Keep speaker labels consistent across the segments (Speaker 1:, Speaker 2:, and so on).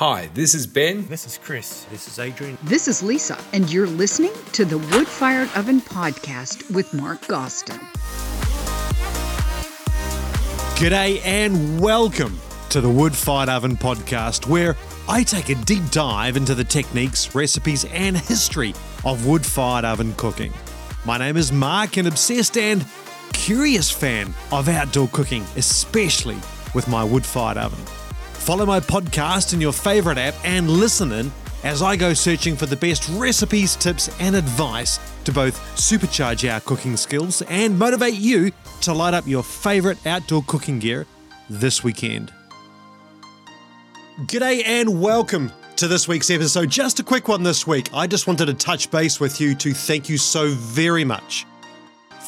Speaker 1: Hi, this is Ben.
Speaker 2: This is Chris.
Speaker 3: This is Adrian.
Speaker 4: This is Lisa, and you're listening to the Wood Fired Oven Podcast with Mark Gostin.
Speaker 3: G'day and welcome to the Wood Fired Oven Podcast, where I take a deep dive into the techniques, recipes, and history of wood fired oven cooking. My name is Mark, an obsessed and curious fan of outdoor cooking, especially with my wood fired oven. Follow my podcast in your favorite app and listen in as I go searching for the best recipes, tips, and advice to both supercharge our cooking skills and motivate you to light up your favorite outdoor cooking gear this weekend. G'day and welcome to this week's episode. Just a quick one this week. I just wanted to touch base with you to thank you so very much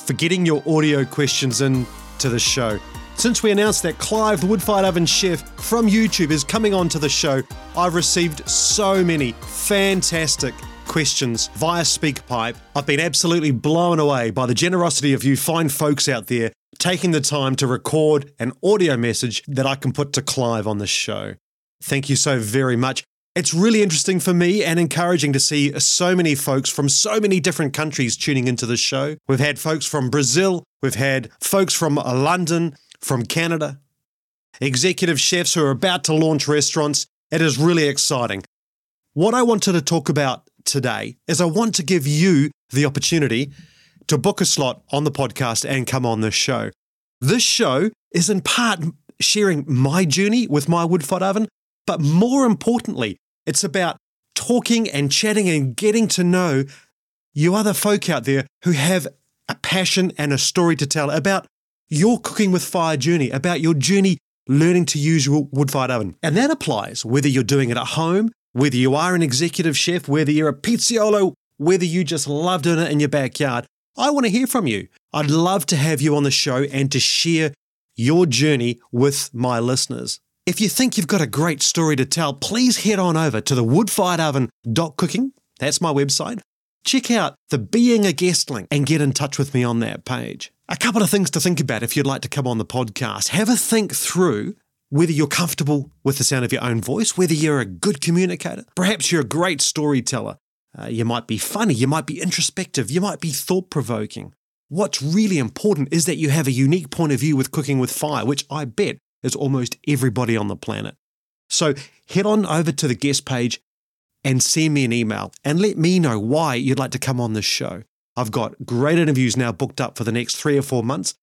Speaker 3: for getting your audio questions in to the show. Since we announced that Clive, the wood fired oven chef from YouTube, is coming on to the show, I've received so many fantastic questions via SpeakPipe. I've been absolutely blown away by the generosity of you fine folks out there taking the time to record an audio message that I can put to Clive on the show. Thank you so very much. It's really interesting for me and encouraging to see so many folks from so many different countries tuning into the show. We've had folks from Brazil, we've had folks from London, from Canada, executive chefs who are about to launch restaurants. It is really exciting. What I wanted to talk about today is I want to give you the opportunity to book a slot on the podcast and come on this show. This show is in part sharing my journey with my wood fired oven, but more importantly, it's about talking and chatting and getting to know you other folk out there who have a passion and a story to tell about your cooking with fire journey, about your journey learning to use your wood fired oven. And that applies whether you're doing it at home, whether you are an executive chef, whether you're a pizzaiolo, whether you just love doing it in your backyard. I want to hear from you. I'd love to have you on the show and to share your journey with my listeners. If you think you've got a great story to tell, please head on over to the woodfiredoven.cooking. That's my website. Check out the Being a Guest link and get in touch with me on that page. A couple of things to think about if you'd like to come on the podcast. Have a think through whether you're comfortable with the sound of your own voice, whether you're a good communicator, perhaps you're a great storyteller. Uh, you might be funny, you might be introspective, you might be thought provoking. What's really important is that you have a unique point of view with cooking with fire, which I bet is almost everybody on the planet. So head on over to the guest page and send me an email and let me know why you'd like to come on this show. I've got great interviews now booked up for the next three or four months.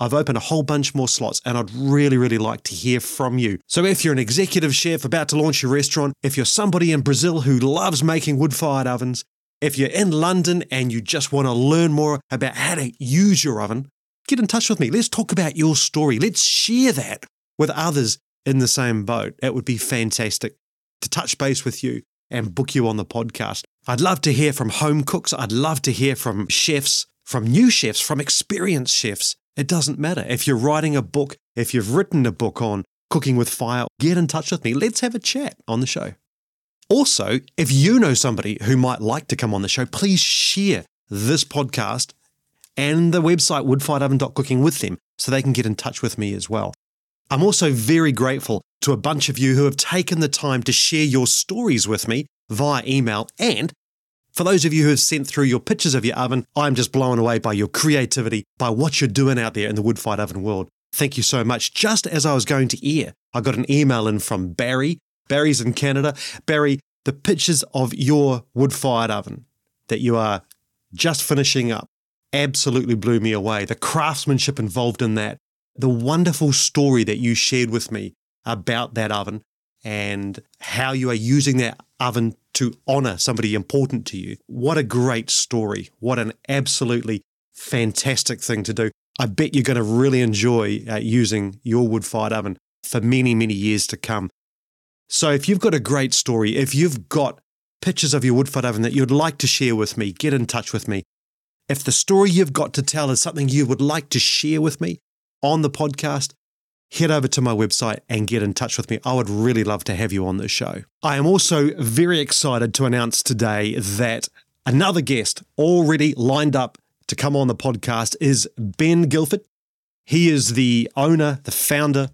Speaker 3: I've opened a whole bunch more slots and I'd really, really like to hear from you. So if you're an executive chef about to launch your restaurant, if you're somebody in Brazil who loves making wood fired ovens, if you're in London and you just want to learn more about how to use your oven, get in touch with me. Let's talk about your story. Let's share that with others in the same boat. It would be fantastic to touch base with you and book you on the podcast. I'd love to hear from home cooks. I'd love to hear from chefs, from new chefs, from experienced chefs. It doesn't matter. If you're writing a book, if you've written a book on cooking with fire, get in touch with me. Let's have a chat on the show. Also, if you know somebody who might like to come on the show, please share this podcast and the website woodfiredoven.cooking with them so they can get in touch with me as well. I'm also very grateful to a bunch of you who have taken the time to share your stories with me via email. And for those of you who have sent through your pictures of your oven, I'm just blown away by your creativity, by what you're doing out there in the wood fired oven world. Thank you so much. Just as I was going to air, I got an email in from Barry. Barry's in Canada. Barry, the pictures of your wood fired oven that you are just finishing up absolutely blew me away. The craftsmanship involved in that, the wonderful story that you shared with me about that oven and how you are using that oven to honor somebody important to you. What a great story. What an absolutely fantastic thing to do. I bet you're going to really enjoy uh, using your wood fired oven for many, many years to come. So, if you've got a great story, if you've got pictures of your wood fired oven that you'd like to share with me, get in touch with me. If the story you've got to tell is something you would like to share with me on the podcast, head over to my website and get in touch with me. I would really love to have you on the show. I am also very excited to announce today that another guest already lined up to come on the podcast is Ben Guilford. He is the owner, the founder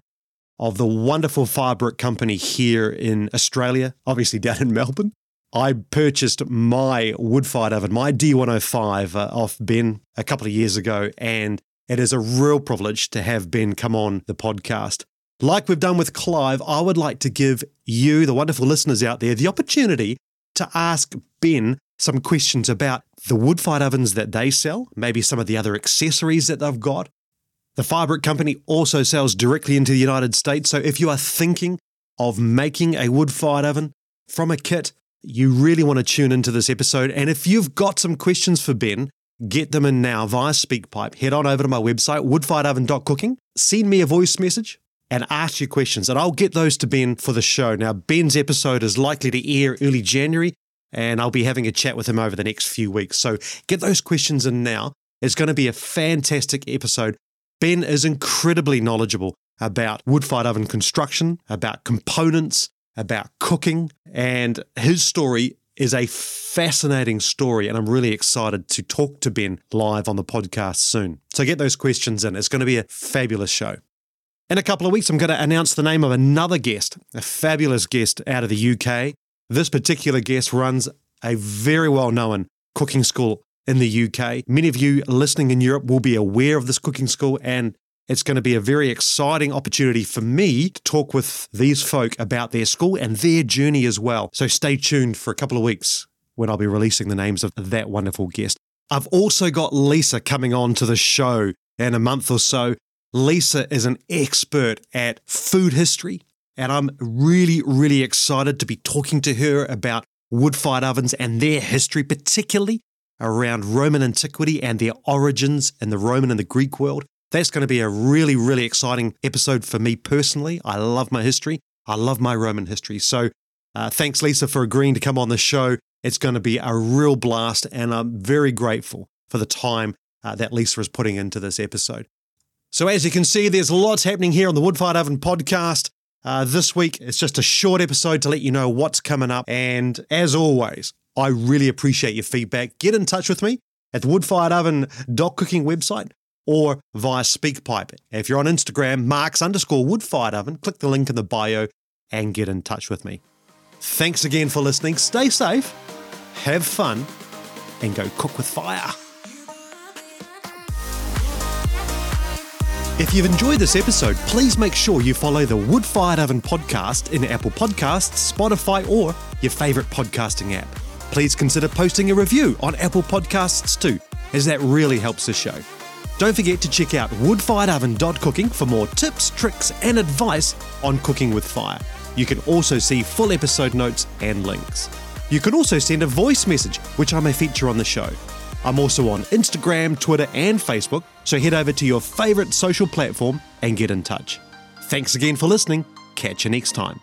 Speaker 3: of the wonderful Firebrick Company here in Australia, obviously down in Melbourne. I purchased my wood fired oven, my D105, uh, off Ben a couple of years ago, and it is a real privilege to have Ben come on the podcast. Like we've done with Clive, I would like to give you, the wonderful listeners out there, the opportunity to ask Ben some questions about the wood fired ovens that they sell, maybe some of the other accessories that they've got. The Firebrick Company also sells directly into the United States, so if you are thinking of making a wood fired oven from a kit, you really want to tune into this episode. And if you've got some questions for Ben, get them in now via SpeakPipe. Head on over to my website, woodfiredoven.cooking, send me a voice message and ask your questions, and I'll get those to Ben for the show. Now, Ben's episode is likely to air early January, and I'll be having a chat with him over the next few weeks. So get those questions in now. It's going to be a fantastic episode. Ben is incredibly knowledgeable about wood fired oven construction, about components, about cooking, and his story is a fascinating story. And I'm really excited to talk to Ben live on the podcast soon. So get those questions in. It's going to be a fabulous show. In a couple of weeks, I'm going to announce the name of another guest, a fabulous guest out of the UK. This particular guest runs a very well known cooking school in the UK. Many of you listening in Europe will be aware of this cooking school, and it's going to be a very exciting opportunity for me to talk with these folk about their school and their journey as well. So stay tuned for a couple of weeks when I'll be releasing the names of that wonderful guest. I've also got Lisa coming on to the show in a month or so. Lisa is an expert at food history, and I'm really, really excited to be talking to her about wood fired ovens and their history, particularly around Roman antiquity and their origins in the Roman and the Greek world. That's going to be a really, really exciting episode for me personally. I love my history, I love my Roman history. So, uh, thanks, Lisa, for agreeing to come on the show. It's going to be a real blast, and I'm very grateful for the time uh, that Lisa is putting into this episode. So, as you can see, there's lots happening here on the Woodfired Oven podcast. Uh, this week, it's just a short episode to let you know what's coming up. And as always, I really appreciate your feedback. Get in touch with me at the Woodfired Oven cooking website or via SpeakPipe. If you're on Instagram, marks underscore woodfired oven, click the link in the bio and get in touch with me. Thanks again for listening. Stay safe, have fun, and go cook with fire. If you've enjoyed this episode, please make sure you follow the Wood Fired Oven podcast in Apple Podcasts, Spotify, or your favourite podcasting app. Please consider posting a review on Apple Podcasts too, as that really helps the show. Don't forget to check out woodfiredoven.cooking for more tips, tricks, and advice on cooking with fire. You can also see full episode notes and links. You can also send a voice message, which I may feature on the show. I'm also on Instagram, Twitter, and Facebook, so head over to your favourite social platform and get in touch. Thanks again for listening. Catch you next time.